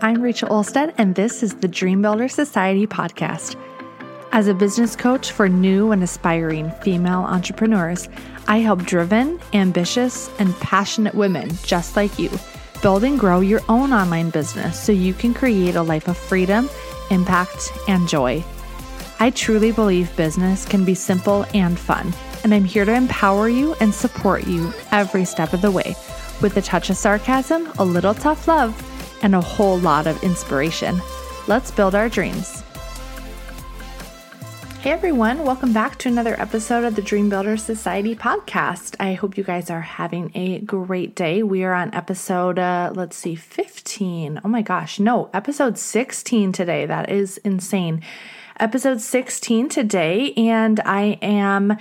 I'm Rachel Olstad, and this is the Dream Builder Society podcast. As a business coach for new and aspiring female entrepreneurs, I help driven, ambitious, and passionate women just like you build and grow your own online business so you can create a life of freedom, impact, and joy. I truly believe business can be simple and fun, and I'm here to empower you and support you every step of the way with a touch of sarcasm, a little tough love, and a whole lot of inspiration. Let's build our dreams. Hey everyone, welcome back to another episode of the Dream Builder Society podcast. I hope you guys are having a great day. We are on episode, uh, let's see, 15. Oh my gosh, no, episode 16 today. That is insane. Episode 16 today, and I am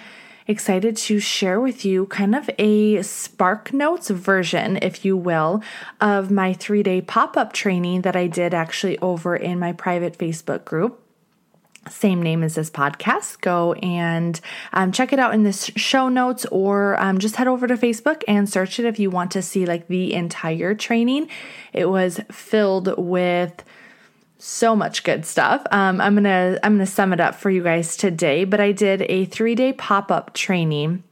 excited to share with you kind of a Spark Notes version, if you will, of my three day pop up training that I did actually over in my private Facebook group same name as this podcast. Go and um, check it out in the show notes or um, just head over to Facebook and search it if you want to see like the entire training. It was filled with so much good stuff. Um, I'm gonna I'm gonna sum it up for you guys today. But I did a three day pop up training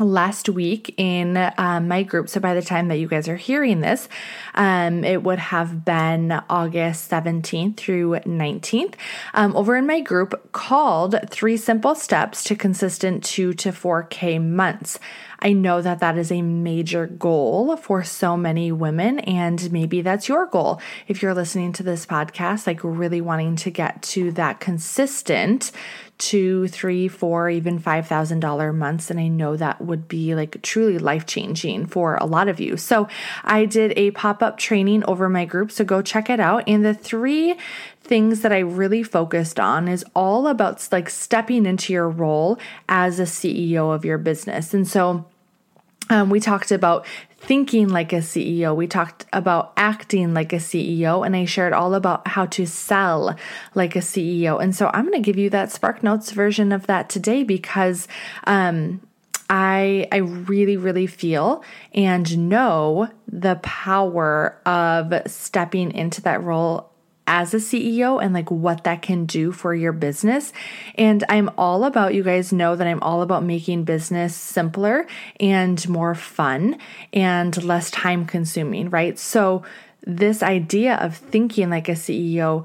last week in um, my group. So by the time that you guys are hearing this, um, it would have been August 17th through 19th um, over in my group called Three Simple Steps to Consistent 2 to 4K Months. I know that that is a major goal for so many women, and maybe that's your goal. If you're listening to this podcast, like really wanting to get to that consistent two, three, four, even five thousand dollar months, and I know that would be like truly life changing for a lot of you. So I did a pop up training over my group, so go check it out. And the three things that I really focused on is all about like stepping into your role as a CEO of your business, and so. Um, we talked about thinking like a CEO. We talked about acting like a CEO, and I shared all about how to sell like a CEO. And so I'm going to give you that Spark Notes version of that today because um, I I really really feel and know the power of stepping into that role as a CEO and like what that can do for your business. And I'm all about, you guys know that I'm all about making business simpler and more fun and less time consuming, right? So, this idea of thinking like a CEO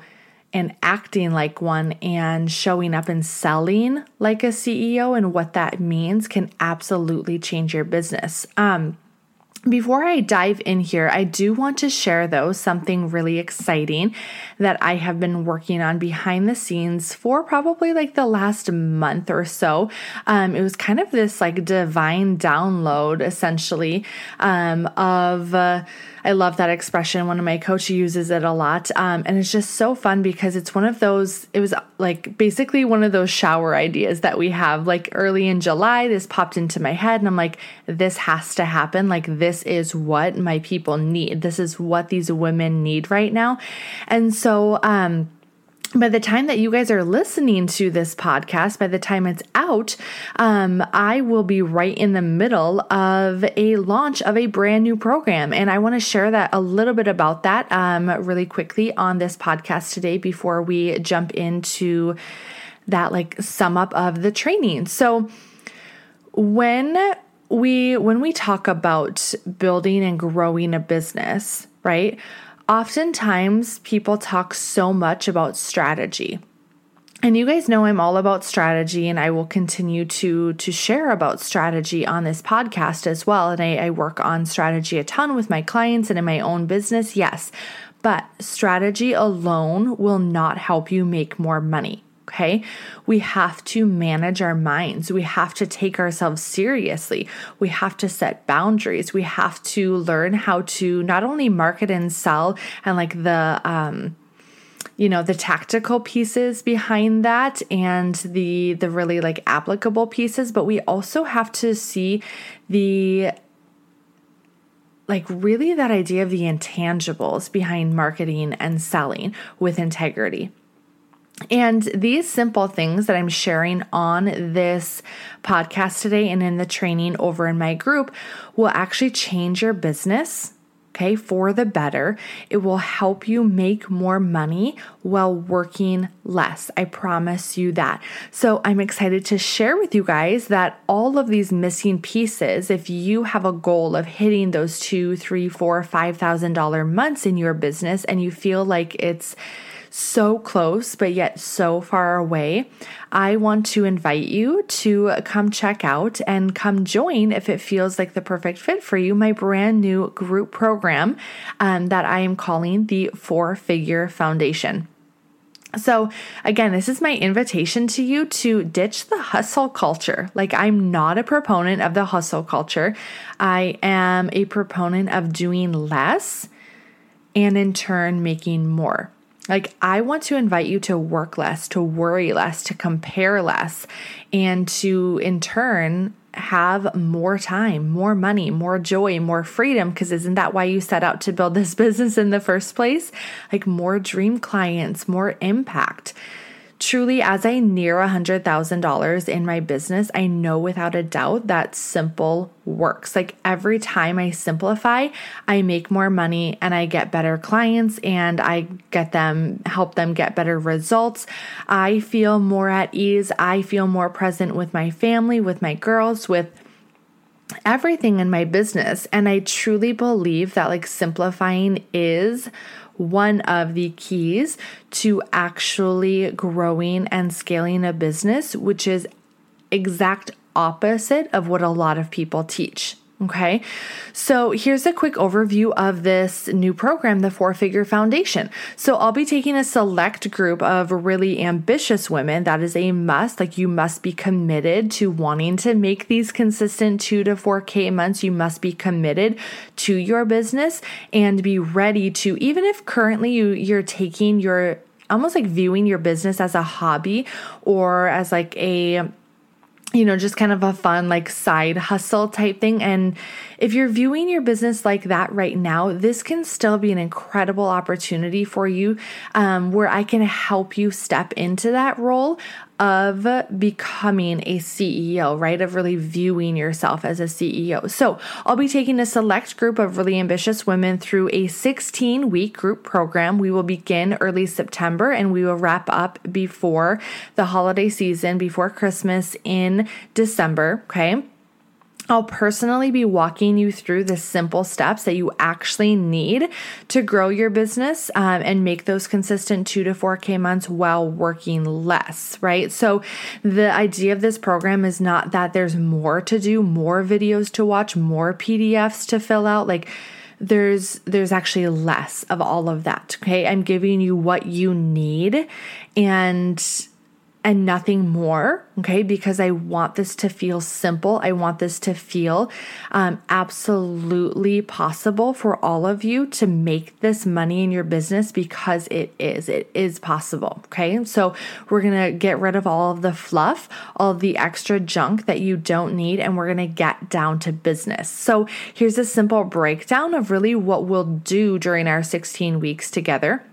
and acting like one and showing up and selling like a CEO and what that means can absolutely change your business. Um, before I dive in here, I do want to share, though, something really exciting that I have been working on behind the scenes for probably like the last month or so. Um, it was kind of this like divine download, essentially, um, of. Uh, I love that expression. One of my coaches uses it a lot. Um, and it's just so fun because it's one of those, it was like basically one of those shower ideas that we have. Like early in July, this popped into my head, and I'm like, this has to happen. Like, this is what my people need. This is what these women need right now. And so, um, by the time that you guys are listening to this podcast, by the time it's out, um, I will be right in the middle of a launch of a brand new program. And I want to share that a little bit about that um, really quickly on this podcast today before we jump into that like sum up of the training. So when we when we talk about building and growing a business, right? Oftentimes, people talk so much about strategy. And you guys know I'm all about strategy, and I will continue to to share about strategy on this podcast as well. And I, I work on strategy a ton with my clients and in my own business, yes. But strategy alone will not help you make more money. Okay. We have to manage our minds. We have to take ourselves seriously. We have to set boundaries. We have to learn how to not only market and sell and like the, um, you know the tactical pieces behind that and the the really like applicable pieces but we also have to see the like really that idea of the intangibles behind marketing and selling with integrity and these simple things that I'm sharing on this podcast today and in the training over in my group will actually change your business okay, for the better. It will help you make more money while working less. I promise you that. So I'm excited to share with you guys that all of these missing pieces, if you have a goal of hitting those two, three, four, five thousand dollar months in your business and you feel like it's so close, but yet so far away, I want to invite you to come check out and come join if it feels like the perfect fit for you. My brand new group program um, that I am calling the Four Figure Foundation. So, again, this is my invitation to you to ditch the hustle culture. Like, I'm not a proponent of the hustle culture. I am a proponent of doing less and in turn making more. Like, I want to invite you to work less, to worry less, to compare less, and to in turn have more time, more money, more joy, more freedom. Because isn't that why you set out to build this business in the first place? Like, more dream clients, more impact. Truly, as I near $100,000 in my business, I know without a doubt that simple works. Like every time I simplify, I make more money and I get better clients and I get them, help them get better results. I feel more at ease. I feel more present with my family, with my girls, with everything in my business. And I truly believe that like simplifying is one of the keys to actually growing and scaling a business, which is exact opposite of what a lot of people teach. Okay, so here's a quick overview of this new program, the Four Figure Foundation. So I'll be taking a select group of really ambitious women. That is a must. Like you must be committed to wanting to make these consistent two to 4K months. You must be committed to your business and be ready to, even if currently you, you're taking your almost like viewing your business as a hobby or as like a you know, just kind of a fun, like side hustle type thing. And if you're viewing your business like that right now, this can still be an incredible opportunity for you um, where I can help you step into that role of becoming a CEO, right? Of really viewing yourself as a CEO. So I'll be taking a select group of really ambitious women through a 16 week group program. We will begin early September and we will wrap up before the holiday season, before Christmas in December. Okay. I'll personally be walking you through the simple steps that you actually need to grow your business um, and make those consistent two to 4K months while working less, right? So, the idea of this program is not that there's more to do, more videos to watch, more PDFs to fill out. Like, there's there's actually less of all of that okay i'm giving you what you need and and nothing more, okay? Because I want this to feel simple. I want this to feel um, absolutely possible for all of you to make this money in your business because it is. It is possible, okay? So we're gonna get rid of all of the fluff, all the extra junk that you don't need, and we're gonna get down to business. So here's a simple breakdown of really what we'll do during our 16 weeks together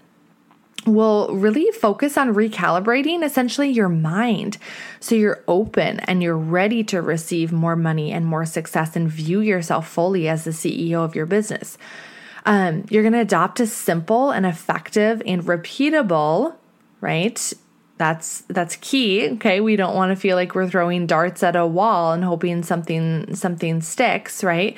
will really focus on recalibrating essentially your mind so you're open and you're ready to receive more money and more success and view yourself fully as the CEO of your business. Um, you're going to adopt a simple and effective and repeatable, right? That's that's key. Okay, we don't want to feel like we're throwing darts at a wall and hoping something something sticks, right?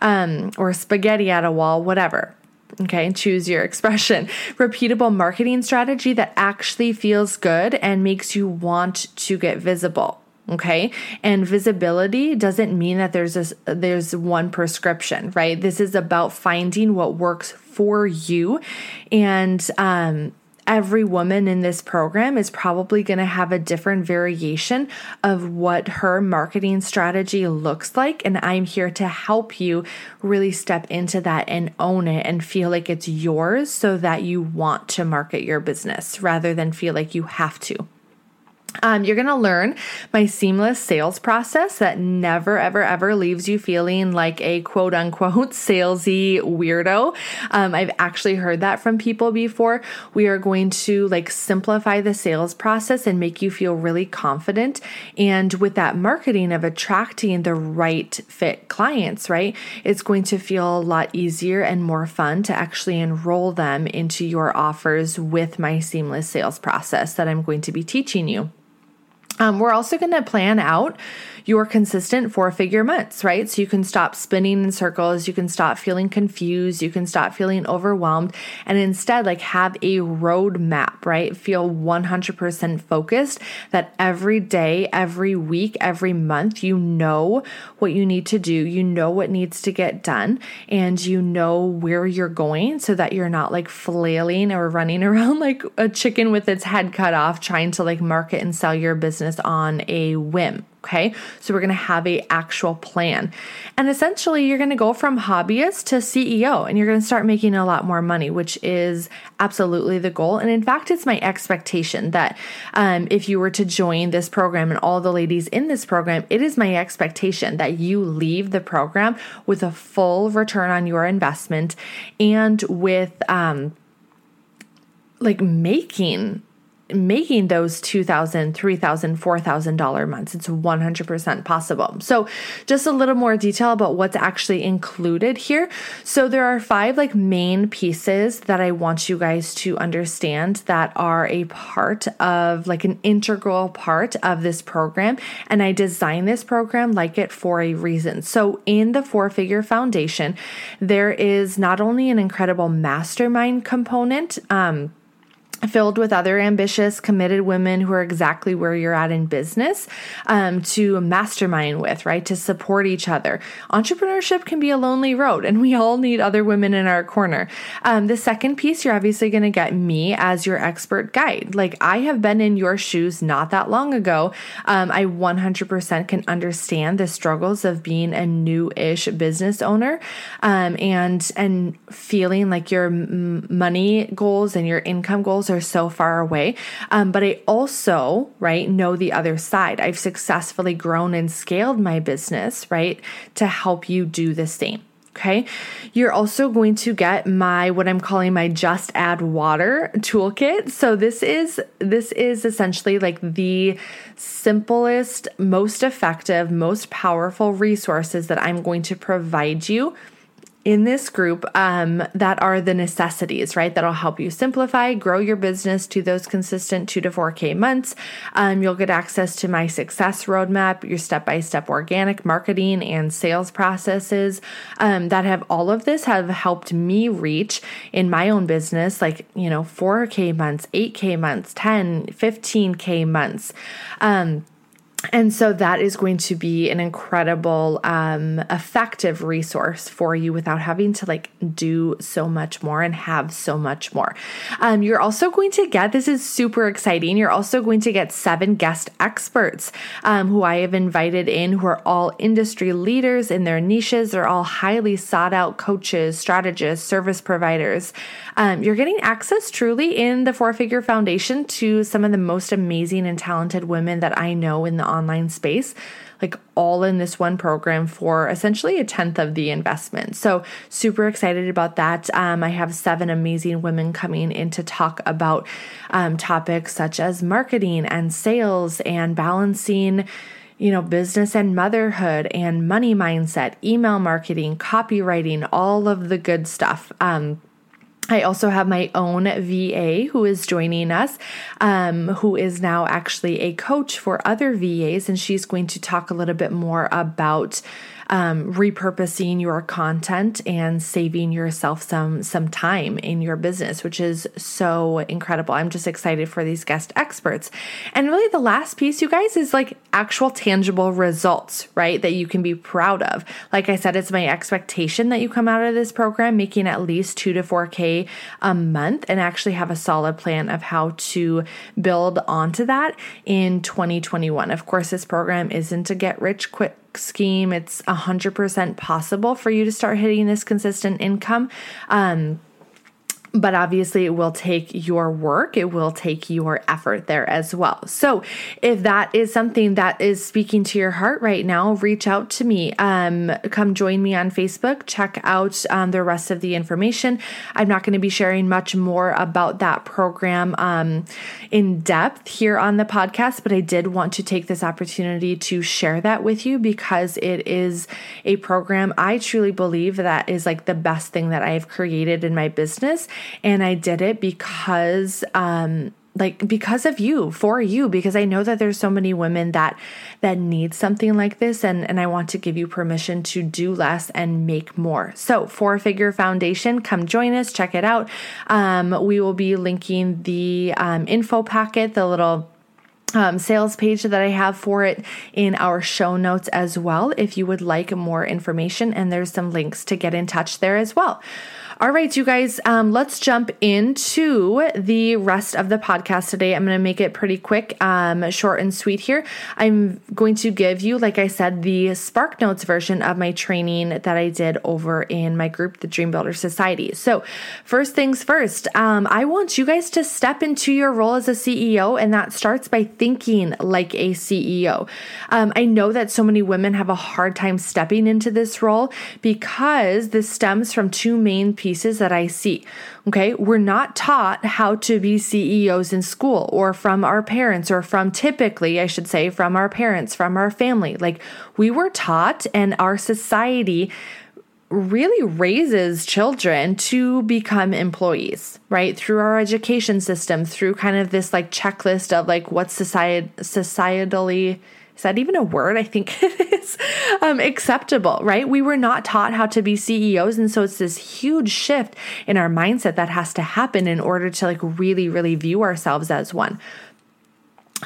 Um, or spaghetti at a wall, whatever. Okay, choose your expression. Repeatable marketing strategy that actually feels good and makes you want to get visible. Okay. And visibility doesn't mean that there's a, there's one prescription, right? This is about finding what works for you and um every woman in this program is probably going to have a different variation of what her marketing strategy looks like. And I'm here to help you really step into that and own it and feel like it's yours so that you want to market your business rather than feel like you have to. Um, you're going to learn my seamless sales process that never, ever, ever leaves you feeling like a quote unquote salesy weirdo. Um, I've actually heard that from people before. We are going to like simplify the sales process and make you feel really confident. And with that marketing of attracting the right fit clients, right? It's going to feel a lot easier and more fun to actually enroll them into your offers with my seamless sales process that I'm going to be teaching you. Um, we're also going to plan out your consistent four figure months, right? So you can stop spinning in circles, you can stop feeling confused, you can stop feeling overwhelmed, and instead, like, have a roadmap, right? Feel 100% focused that every day, every week, every month, you know what you need to do, you know what needs to get done, and you know where you're going so that you're not like flailing or running around like a chicken with its head cut off trying to like market and sell your business on a whim, Okay. So we're going to have a actual plan. And essentially you're going to go from hobbyist to CEO and you're going to start making a lot more money, which is absolutely the goal. And in fact, it's my expectation that um, if you were to join this program and all the ladies in this program, it is my expectation that you leave the program with a full return on your investment and with, um, like making making those $2,000, $3,000, $4,000 months. It's 100% possible. So, just a little more detail about what's actually included here. So, there are five like main pieces that I want you guys to understand that are a part of like an integral part of this program. And I designed this program like it for a reason. So, in the four figure foundation, there is not only an incredible mastermind component, um, filled with other ambitious, committed women who are exactly where you're at in business um, to mastermind with, right? To support each other. Entrepreneurship can be a lonely road, and we all need other women in our corner. Um, the second piece, you're obviously going to get me as your expert guide. Like I have been in your shoes not that long ago. Um, I 100% can understand the struggles of being a new-ish business owner um, and and feeling like your m- money goals and your income goals are so far away. Um, but I also, right, know the other side. I've successfully grown and scaled my business, right, to help you do the same. Okay. You're also going to get my what I'm calling my just add water toolkit. So this is this is essentially like the simplest, most effective, most powerful resources that I'm going to provide you in this group um, that are the necessities, right? That'll help you simplify, grow your business to those consistent two to 4K months. Um, you'll get access to my success roadmap, your step by step organic marketing and sales processes um, that have all of this have helped me reach in my own business, like, you know, 4K months, 8K months, 10, 15K months. Um, and so that is going to be an incredible, um, effective resource for you without having to like do so much more and have so much more. Um, you're also going to get this is super exciting. You're also going to get seven guest experts um, who I have invited in who are all industry leaders in their niches. They're all highly sought out coaches, strategists, service providers. Um, you're getting access truly in the Four Figure Foundation to some of the most amazing and talented women that I know in the online space like all in this one program for essentially a tenth of the investment. So, super excited about that. Um, I have seven amazing women coming in to talk about um, topics such as marketing and sales and balancing you know, business and motherhood and money mindset, email marketing, copywriting, all of the good stuff. Um, I also have my own VA who is joining us, um, who is now actually a coach for other VAs, and she's going to talk a little bit more about um, repurposing your content and saving yourself some some time in your business, which is so incredible. I'm just excited for these guest experts. And really, the last piece, you guys, is like actual tangible results, right? That you can be proud of. Like I said, it's my expectation that you come out of this program making at least two to four K a month and actually have a solid plan of how to build onto that in 2021. Of course, this program isn't to get rich quick scheme, it's 100% possible for you to start hitting this consistent income. Um, but obviously it will take your work it will take your effort there as well. So if that is something that is speaking to your heart right now reach out to me. Um, come join me on facebook. Check out um, the rest of the information. I'm not going to be sharing much more about that program um, in depth here on the podcast but i did want to take this opportunity to share that with you because it is a program i truly believe that is like the best thing that i've created in my business and I did it because, um, like because of you for you because i know that there's so many women that that need something like this and and i want to give you permission to do less and make more so four figure foundation come join us check it out um, we will be linking the um, info packet the little um, sales page that I have for it in our show notes as well if you would like more information. And there's some links to get in touch there as well. All right, you guys, um, let's jump into the rest of the podcast today. I'm going to make it pretty quick, um, short and sweet here. I'm going to give you, like I said, the Spark Notes version of my training that I did over in my group, the Dream Builder Society. So, first things first, um, I want you guys to step into your role as a CEO, and that starts by thinking like a CEO. Um, I know that so many women have a hard time stepping into this role because this stems from two main pieces that I see. Okay, we're not taught how to be CEOs in school or from our parents or from typically, I should say, from our parents, from our family. Like we were taught, and our society really raises children to become employees, right? Through our education system, through kind of this like checklist of like what's society societally is that even a word? I think it is um, acceptable, right? We were not taught how to be CEOs. And so it's this huge shift in our mindset that has to happen in order to like really, really view ourselves as one.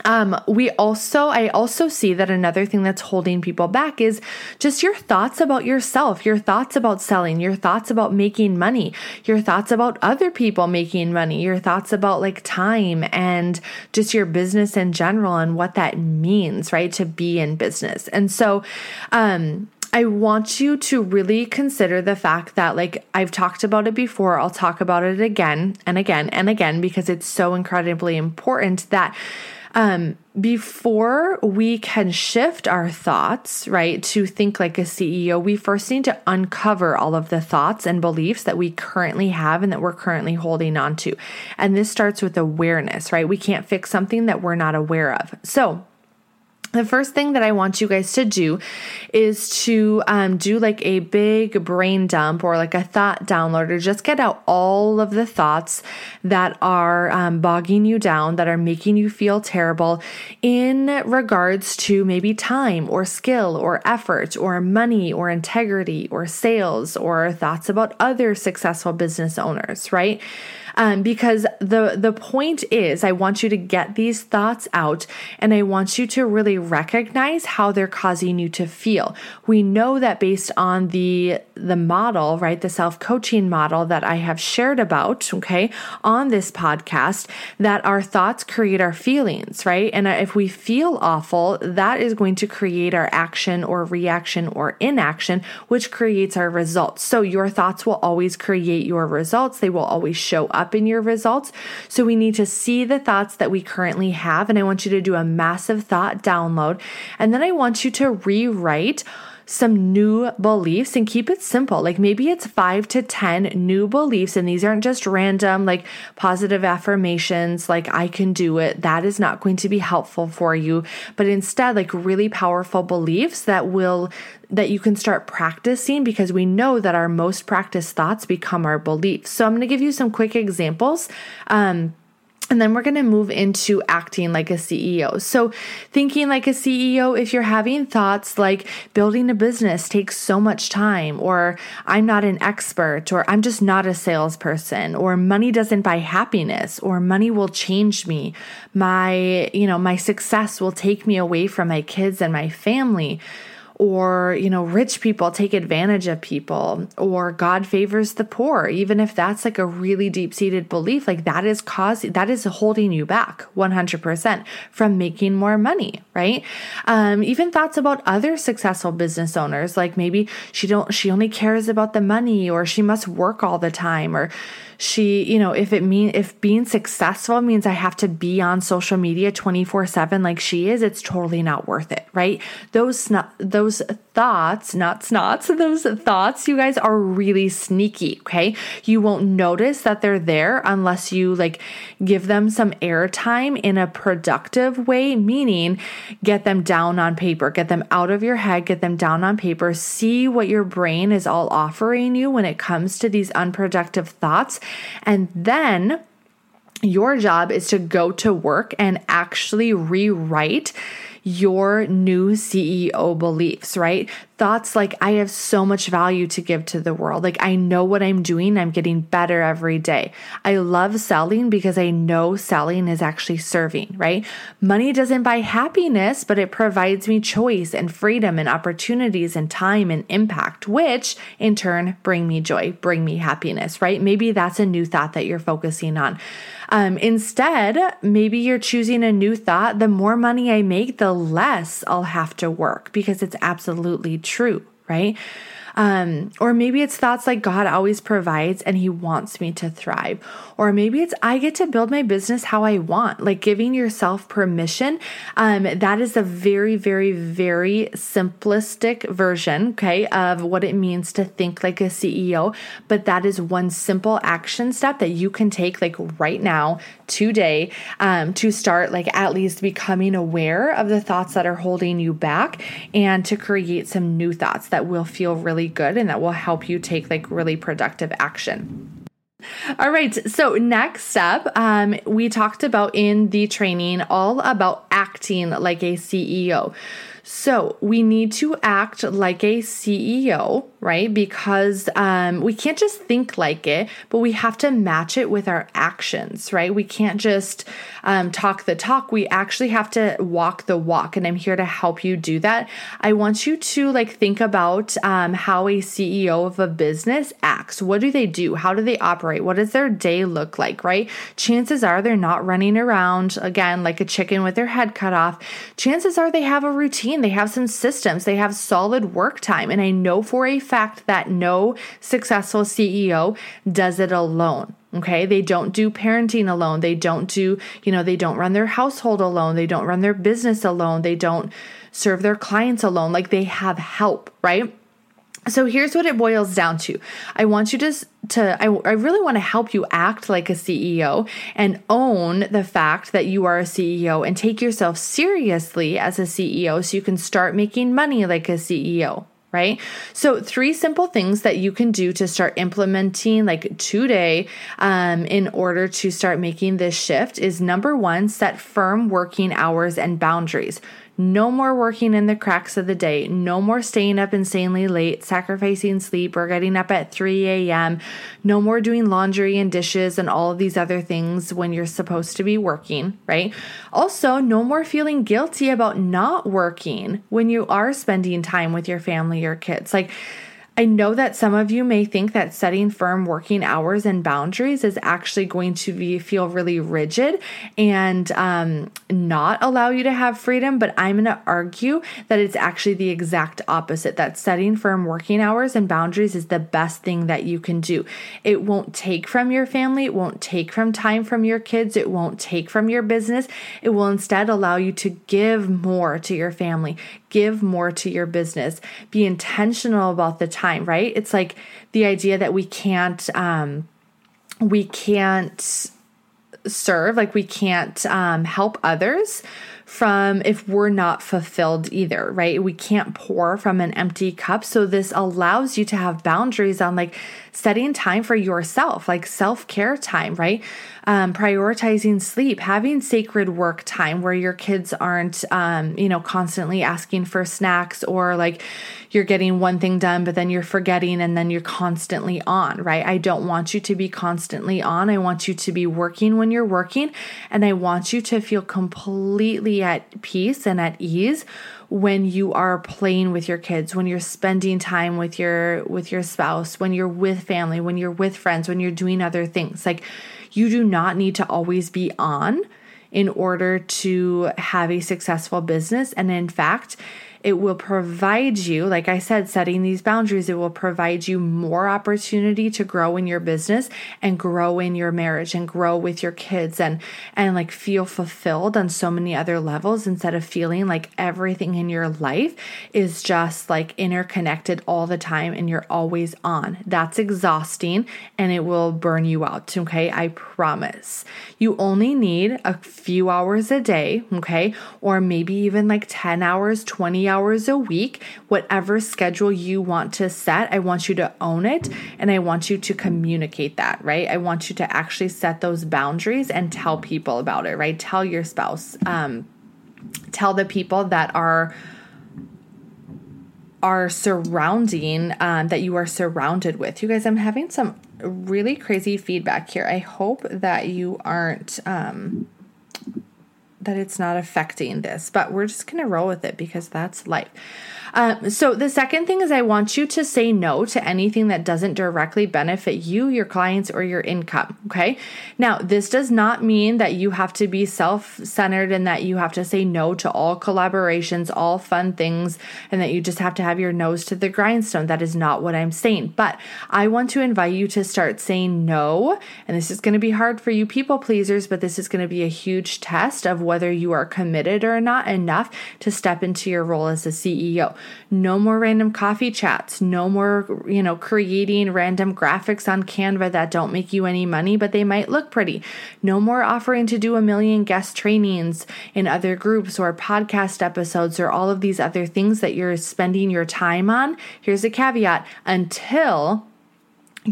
Um, we also, I also see that another thing that's holding people back is just your thoughts about yourself, your thoughts about selling, your thoughts about making money, your thoughts about other people making money, your thoughts about like time and just your business in general and what that means, right? To be in business. And so, um, I want you to really consider the fact that, like, I've talked about it before, I'll talk about it again and again and again because it's so incredibly important that um, before we can shift our thoughts, right, to think like a CEO, we first need to uncover all of the thoughts and beliefs that we currently have and that we're currently holding on to. And this starts with awareness, right? We can't fix something that we're not aware of. So, the first thing that I want you guys to do is to um, do like a big brain dump or like a thought downloader. Just get out all of the thoughts that are um, bogging you down, that are making you feel terrible in regards to maybe time or skill or effort or money or integrity or sales or thoughts about other successful business owners, right? Um, because the the point is, I want you to get these thoughts out, and I want you to really recognize how they're causing you to feel. We know that based on the the model, right, the self coaching model that I have shared about, okay, on this podcast, that our thoughts create our feelings, right, and if we feel awful, that is going to create our action or reaction or inaction, which creates our results. So your thoughts will always create your results. They will always show up up in your results. So we need to see the thoughts that we currently have. And I want you to do a massive thought download. And then I want you to rewrite some new beliefs and keep it simple. Like maybe it's five to 10 new beliefs, and these aren't just random, like positive affirmations, like I can do it. That is not going to be helpful for you, but instead, like really powerful beliefs that will that you can start practicing because we know that our most practiced thoughts become our beliefs. So I'm going to give you some quick examples. Um, and then we're going to move into acting like a CEO. So, thinking like a CEO, if you're having thoughts like building a business takes so much time, or I'm not an expert, or I'm just not a salesperson, or money doesn't buy happiness, or money will change me, my, you know, my success will take me away from my kids and my family or, you know, rich people take advantage of people, or God favors the poor, even if that's like a really deep seated belief, like that is causing, that is holding you back 100% from making more money, right? Um, even thoughts about other successful business owners, like maybe she don't, she only cares about the money, or she must work all the time, or she, you know, if it mean if being successful means I have to be on social media 24/7 like she is, it's totally not worth it, right? Those those thoughts, not snots, those thoughts, you guys are really sneaky, okay? You won't notice that they're there unless you like give them some airtime in a productive way, meaning get them down on paper, get them out of your head, get them down on paper, see what your brain is all offering you when it comes to these unproductive thoughts and then your job is to go to work and actually rewrite your new CEO beliefs, right? Thoughts like, I have so much value to give to the world. Like, I know what I'm doing. I'm getting better every day. I love selling because I know selling is actually serving, right? Money doesn't buy happiness, but it provides me choice and freedom and opportunities and time and impact, which in turn bring me joy, bring me happiness, right? Maybe that's a new thought that you're focusing on. Um, instead, maybe you're choosing a new thought. The more money I make, the less I'll have to work because it's absolutely true, right? Um, or maybe it's thoughts like God always provides and He wants me to thrive. Or maybe it's I get to build my business how I want, like giving yourself permission. Um, that is a very, very, very simplistic version, okay, of what it means to think like a CEO. But that is one simple action step that you can take like right now, today, um, to start like at least becoming aware of the thoughts that are holding you back and to create some new thoughts that will feel really good and that will help you take like really productive action. All right. So, next up, um, we talked about in the training all about acting like a CEO. So we need to act like a CEO, right? Because um, we can't just think like it, but we have to match it with our actions, right? We can't just um, talk the talk. We actually have to walk the walk. And I'm here to help you do that. I want you to like think about um, how a CEO of a business acts. What do they do? How do they operate? What does their day look like, right? Chances are they're not running around again like a chicken with their head cut off. Chances are they have a routine they have some systems, they have solid work time. And I know for a fact that no successful CEO does it alone. Okay. They don't do parenting alone. They don't do, you know, they don't run their household alone. They don't run their business alone. They don't serve their clients alone. Like they have help, right? So here's what it boils down to. I want you to to I, I really want to help you act like a CEO and own the fact that you are a CEO and take yourself seriously as a CEO so you can start making money like a CEO right? So, three simple things that you can do to start implementing like today um, in order to start making this shift is number one, set firm working hours and boundaries. No more working in the cracks of the day. No more staying up insanely late, sacrificing sleep, or getting up at 3 a.m. No more doing laundry and dishes and all of these other things when you're supposed to be working, right? Also, no more feeling guilty about not working when you are spending time with your family or kids. Like, I know that some of you may think that setting firm working hours and boundaries is actually going to be feel really rigid and um, not allow you to have freedom, but I'm going to argue that it's actually the exact opposite. That setting firm working hours and boundaries is the best thing that you can do. It won't take from your family, it won't take from time from your kids, it won't take from your business. It will instead allow you to give more to your family, give more to your business, be intentional about the time, right? It's like the idea that we can't, um, we can't serve, like we can't um, help others from if we're not fulfilled either, right? We can't pour from an empty cup. So this allows you to have boundaries on like setting time for yourself, like self care time, right? Um, prioritizing sleep, having sacred work time where your kids aren't, um, you know, constantly asking for snacks or like you're getting one thing done, but then you're forgetting and then you're constantly on, right? I don't want you to be constantly on. I want you to be working when you're working, and I want you to feel completely at peace and at ease when you are playing with your kids, when you're spending time with your with your spouse, when you're with family, when you're with friends, when you're doing other things. Like you do not need to always be on in order to have a successful business and in fact, it will provide you, like I said, setting these boundaries, it will provide you more opportunity to grow in your business and grow in your marriage and grow with your kids and and like feel fulfilled on so many other levels instead of feeling like everything in your life is just like interconnected all the time and you're always on. That's exhausting and it will burn you out, okay? I promise. You only need a few hours a day, okay? Or maybe even like 10 hours, 20 hours a week, whatever schedule you want to set, I want you to own it and I want you to communicate that, right? I want you to actually set those boundaries and tell people about it, right? Tell your spouse, um, tell the people that are are surrounding um, that you are surrounded with you guys i'm having some really crazy feedback here i hope that you aren't um, that it's not affecting this, but we're just going to roll with it because that's life. Um, so, the second thing is I want you to say no to anything that doesn't directly benefit you, your clients, or your income. Okay. Now, this does not mean that you have to be self centered and that you have to say no to all collaborations, all fun things, and that you just have to have your nose to the grindstone. That is not what I'm saying. But I want to invite you to start saying no. And this is going to be hard for you people pleasers, but this is going to be a huge test of whether you are committed or not enough to step into your role as a CEO. No more random coffee chats. No more, you know, creating random graphics on Canva that don't make you any money, but they might look pretty. No more offering to do a million guest trainings in other groups or podcast episodes or all of these other things that you're spending your time on. Here's a caveat until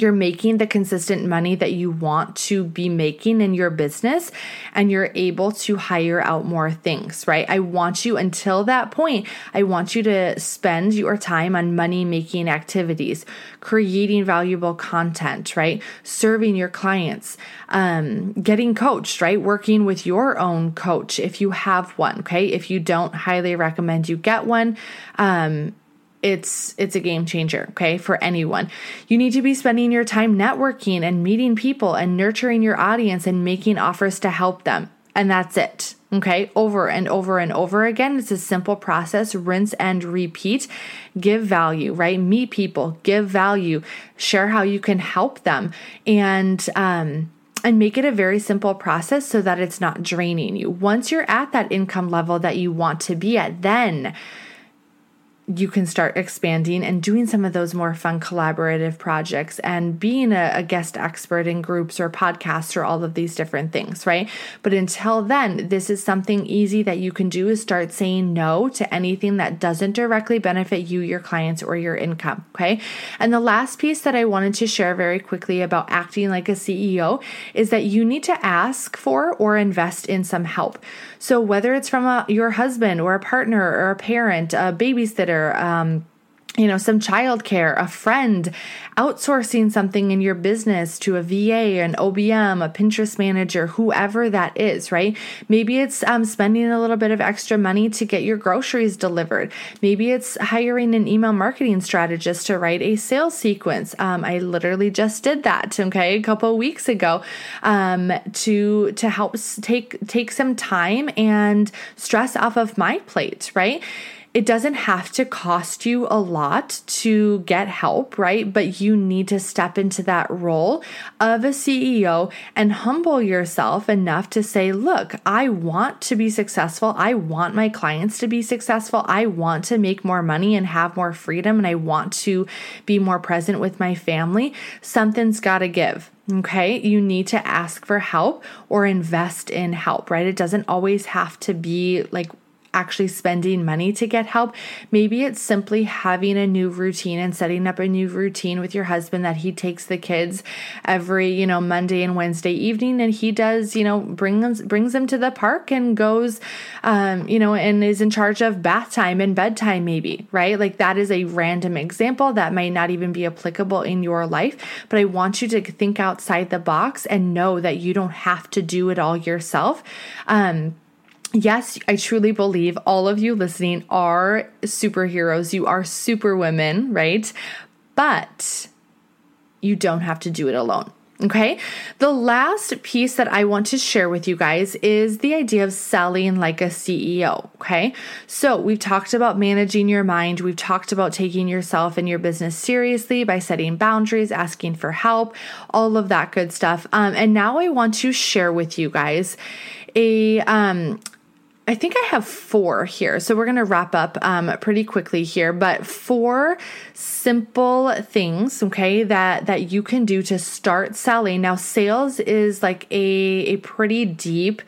you're making the consistent money that you want to be making in your business and you're able to hire out more things, right? I want you until that point, I want you to spend your time on money making activities, creating valuable content, right? Serving your clients, um, getting coached, right? Working with your own coach if you have one, okay? If you don't, highly recommend you get one. Um, it's it's a game changer okay for anyone. You need to be spending your time networking and meeting people and nurturing your audience and making offers to help them. And that's it okay? Over and over and over again it's a simple process rinse and repeat. Give value right? Meet people give value share how you can help them. And um and make it a very simple process so that it's not draining you. Once you're at that income level that you want to be at, then you can start expanding and doing some of those more fun collaborative projects and being a, a, guest expert in groups or podcasts or all of these different things, right? But until then, this is something easy that you can do is start saying no to anything that doesn't directly benefit you, your clients, or your income, okay? And the last piece that I wanted to share very quickly about acting like a CEO is that you need to ask for or invest in some help. So whether it's from a, your husband or a partner or a parent, a babysitter, um, you know, some childcare, a friend, outsourcing something in your business to a VA, an OBM, a Pinterest manager, whoever that is, right? Maybe it's um, spending a little bit of extra money to get your groceries delivered. Maybe it's hiring an email marketing strategist to write a sales sequence. Um, I literally just did that, okay, a couple weeks ago, um, to to help take take some time and stress off of my plate, right? It doesn't have to cost you a lot to get help, right? But you need to step into that role of a CEO and humble yourself enough to say, look, I want to be successful. I want my clients to be successful. I want to make more money and have more freedom. And I want to be more present with my family. Something's got to give. Okay, you need to ask for help or invest in help, right? It doesn't always have to be like actually spending money to get help. Maybe it's simply having a new routine and setting up a new routine with your husband that he takes the kids every, you know, Monday and Wednesday evening and he does, you know, brings brings them to the park and goes um, you know, and is in charge of bath time and bedtime maybe, right? Like that is a random example that might not even be applicable in your life, but I want you to think outside the box and know that you don't have to do it all yourself. Um yes, I truly believe all of you listening are superheroes. You are superwomen, right? But you don't have to do it alone. Okay. The last piece that I want to share with you guys is the idea of selling like a CEO. Okay. So we've talked about managing your mind. We've talked about taking yourself and your business seriously by setting boundaries, asking for help, all of that good stuff. Um, and now I want to share with you guys a um, I think I have four here. So we're going to wrap up um, pretty quickly here, but four simple things, okay, that that you can do to start selling. Now, sales is like a a pretty deep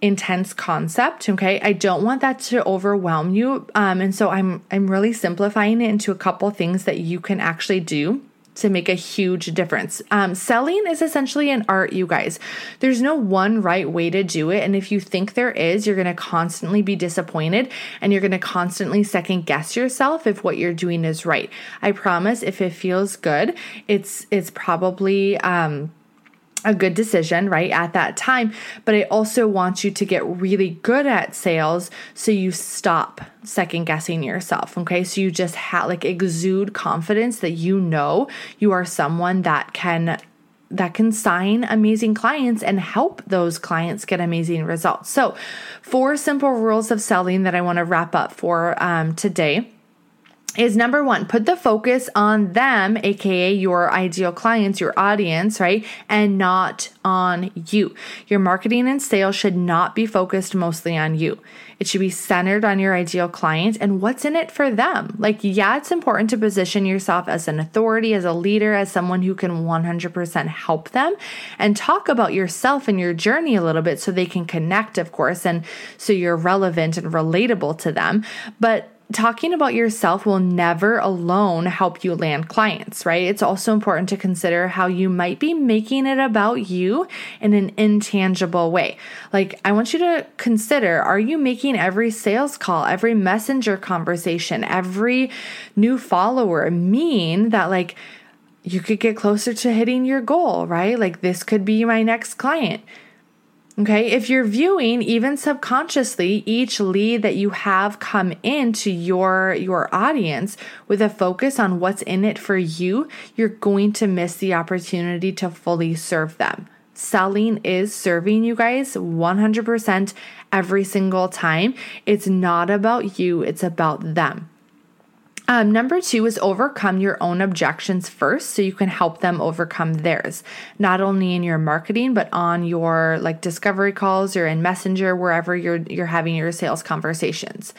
intense concept okay i don't want that to overwhelm you um, and so i'm i'm really simplifying it into a couple things that you can actually do to make a huge difference. Um, selling is essentially an art, you guys. There's no one right way to do it. And if you think there is, you're going to constantly be disappointed and you're going to constantly second guess yourself if what you're doing is right. I promise if it feels good, it's, it's probably, um, a good decision, right, at that time. But I also want you to get really good at sales so you stop second guessing yourself. Okay. So you just have like exude confidence that you know you are someone that can that can sign amazing clients and help those clients get amazing results. So, four simple rules of selling that I want to wrap up for um, today is number one, put the focus on them, aka your ideal clients, your audience, right? And not on you. Your marketing and sales should not be focused mostly on you. It should be centered on your ideal client and what's in it for them. Like, yeah, it's important to position yourself as an authority, as a leader, as someone who can 100% help them and talk about yourself and your journey a little bit so they can connect, of course, and so you're relevant and relatable to them. But talking about yourself will never alone help you land clients, right? It's also important to consider how you might be making it about you in an intangible way. Like, I want you to consider are you making every sales call, every messenger conversation, every new follower mean that, like, you could get closer to hitting your goal, right? Like, this could be my next client Okay, if you're viewing even subconsciously each lead that you have come into your your audience with a focus on what's in it for you, you're going to miss the opportunity to fully serve them. Selling is serving you guys 100% every single time. It's not about you, it's about them. Um, number two is overcome your own objections first so you can help them overcome theirs, not only in your marketing, but on your like discovery calls or in Messenger, wherever you're, you're having your sales conversations.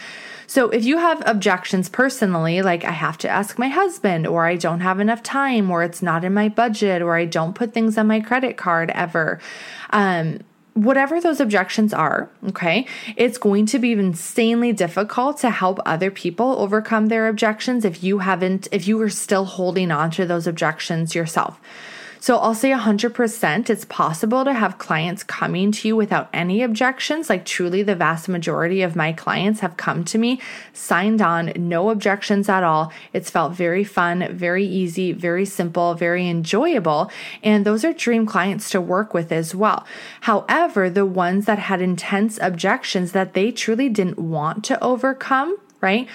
So if you have objections personally, like I have to ask my husband, or I don't have enough time, or it's not in my budget, or I don't put things on my credit card ever, um, whatever those objections are, okay, it's going to be insanely difficult to help other people overcome their objections if you haven't, if you are still holding on to those objections yourself. So I'll say 100% it's possible to have clients coming to you without any objections. Like, truly, the vast majority of my clients have come to me, signed on, no objections at all. It's felt very fun, very easy, very simple, very enjoyable. And those are dream clients to work with as well. However, the ones that had intense objections that they truly didn't want to overcome, right?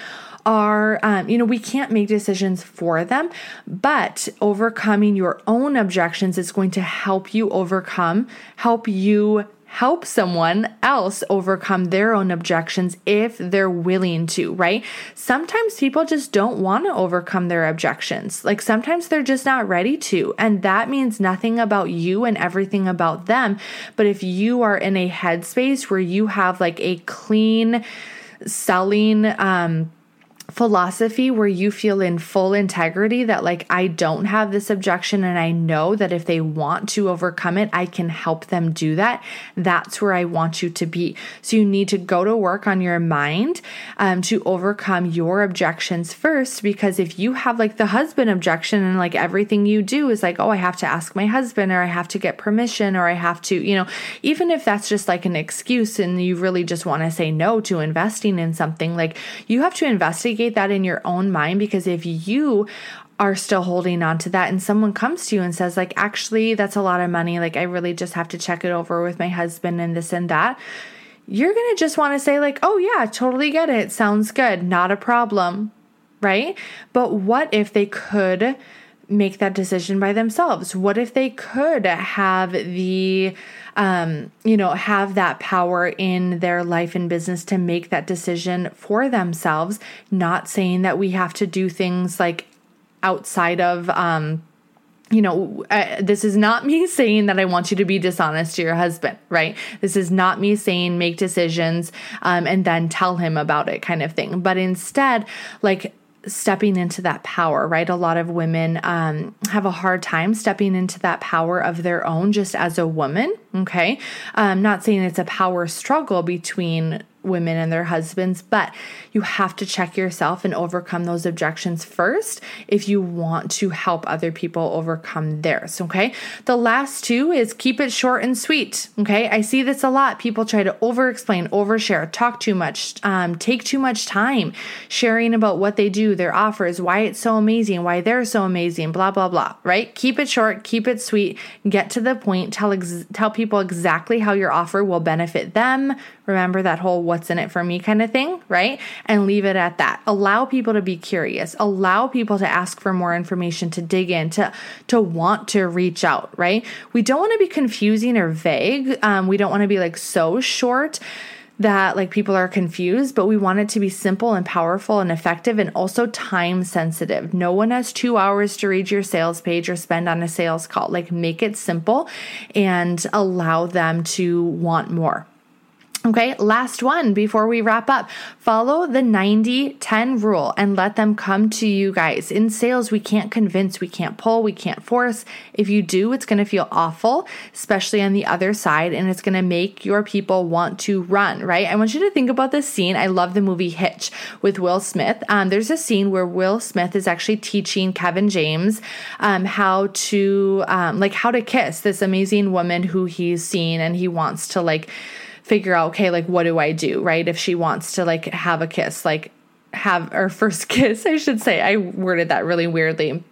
Are, um, you know, we can't make decisions for them, but overcoming your own objections is going to help you overcome, help you help someone else overcome their own objections if they're willing to, right? Sometimes people just don't want to overcome their objections. Like sometimes they're just not ready to. And that means nothing about you and everything about them. But if you are in a headspace where you have like a clean selling, um, philosophy where you feel in full integrity that, like, I don't have this objection and I know that if they want to overcome it, I can help them do that. That's where I want you to be. So, you need to go to work on your mind um, to overcome your objections first. Because if you have like the husband objection and like everything you do is like, oh, I have to ask my husband or I have to get permission or I have to, you know, even if that's just like an excuse and you really just want to say no to investing in something, like you have to investigate investigate that in your own mind because if you are still holding on to that and someone comes to you and says like actually that's a lot of money like I really just have to check it over with my husband and this and that you're going to just want to say, like, oh, yeah, totally get it. Sounds good. Not a problem. Right. But what if they could make that decision by themselves? What if they could have the, um, you know, have that power in their life and business to make that decision for themselves? Not saying that we have to do things like outside of, um, you know, uh, this is not me saying that I want you to be dishonest to your husband, right? This is not me saying make decisions um, and then tell him about it kind of thing. But instead, like, stepping into that power, right? A lot of women um, have a hard time stepping into that power of their own just as a woman, okay? I'm not saying it's a power struggle between women and their husbands, but you have to check yourself and overcome those objections first if you want to help other people overcome theirs. Okay. The last two is keep it short and sweet. Okay. I see this a lot. People try to over explain, overshare, talk too much, um, take too much time sharing about what they do, their offers, why it's so amazing, why they're so amazing, blah, blah, blah. Right. Keep it short, keep it sweet, get to the point, tell, ex- tell people exactly how your offer will benefit them. Remember that whole what's in it for me kind of thing, right? And leave it at that. Allow people to be curious. Allow people to ask for more information, to dig in, to, to want to reach out, right? We don't want to be confusing or vague. Um, we don't want to be like so short that like people are confused, but we want it to be simple and powerful and effective and also time sensitive. No one has two hours to read your sales page or spend on a sales call. Like make it simple and allow them to want more. Okay, last one before we wrap up. Follow the 90 10 rule and let them come to you guys. In sales, we can't convince, we can't pull, we can't force. If you do, it's going to feel awful, especially on the other side, and it's going to make your people want to run, right? I want you to think about this scene. I love the movie Hitch with Will Smith. Um, there's a scene where Will Smith is actually teaching Kevin James um, how to, um, like, how to kiss this amazing woman who he's seen and he wants to, like, figure out, okay, like what do I do, right? If she wants to like have a kiss, like have our first kiss, I should say. I worded that really weirdly.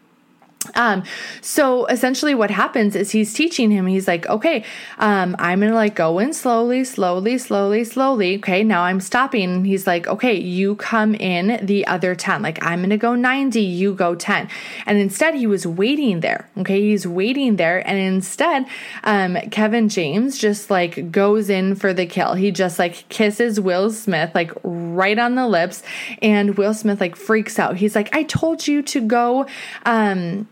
Um, so essentially what happens is he's teaching him, he's like, okay, um, I'm gonna like go in slowly, slowly, slowly, slowly. Okay, now I'm stopping. He's like, okay, you come in the other 10. Like I'm gonna go 90, you go 10. And instead he was waiting there. Okay, he's waiting there, and instead, um, Kevin James just like goes in for the kill. He just like kisses Will Smith like right on the lips, and Will Smith like freaks out. He's like, I told you to go um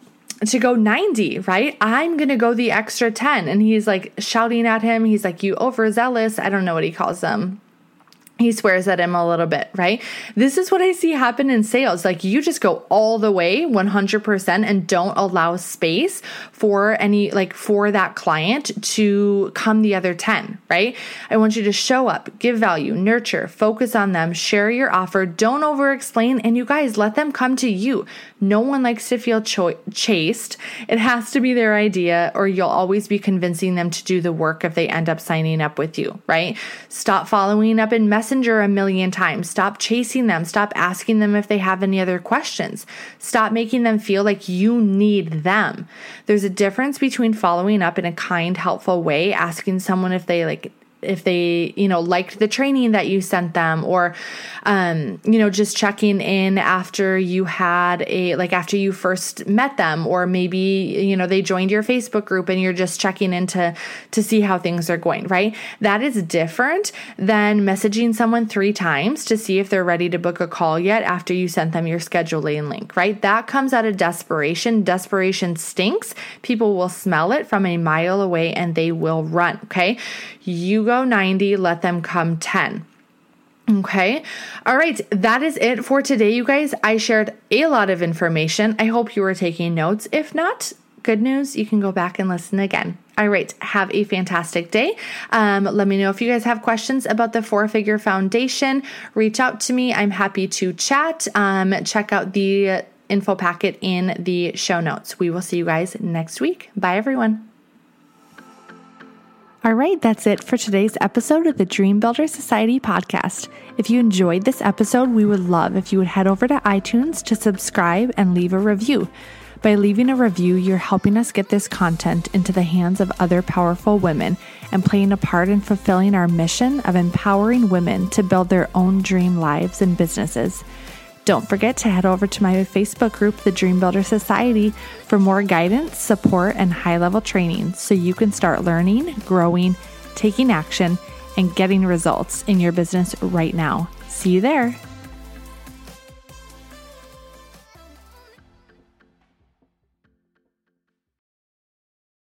to go 90, right? I'm going to go the extra 10. And he's like shouting at him. He's like, You overzealous. I don't know what he calls them he swears at him a little bit, right? This is what I see happen in sales. Like you just go all the way 100% and don't allow space for any, like for that client to come the other 10, right? I want you to show up, give value, nurture, focus on them, share your offer, don't over explain, and you guys let them come to you. No one likes to feel cho- chased. It has to be their idea, or you'll always be convincing them to do the work if they end up signing up with you, right? Stop following up in messages Messenger a million times. Stop chasing them. Stop asking them if they have any other questions. Stop making them feel like you need them. There's a difference between following up in a kind, helpful way, asking someone if they like if they you know liked the training that you sent them or um, you know just checking in after you had a like after you first met them or maybe you know they joined your facebook group and you're just checking in to to see how things are going right? That is different than messaging someone three times to see if they're ready to book a call yet after you sent them your scheduling link right? That comes out of desperation. Desperation stinks. People will smell it from a mile away and they will run okay? You go 90, let them come 10. Okay. All right. That is it for today, you guys. I shared a lot of information. I hope you were taking notes. If not, good news, you can go back and listen again. All right. Have a fantastic day. Um, let me know if you guys have questions about the Four Figure Foundation. Reach out to me. I'm happy to chat. Um, check out the info packet in the show notes. We will see you guys next week. Bye, everyone. All right, that's it for today's episode of the Dream Builder Society podcast. If you enjoyed this episode, we would love if you would head over to iTunes to subscribe and leave a review. By leaving a review, you're helping us get this content into the hands of other powerful women and playing a part in fulfilling our mission of empowering women to build their own dream lives and businesses. Don't forget to head over to my Facebook group, the Dream Builder Society, for more guidance, support, and high level training so you can start learning, growing, taking action, and getting results in your business right now. See you there.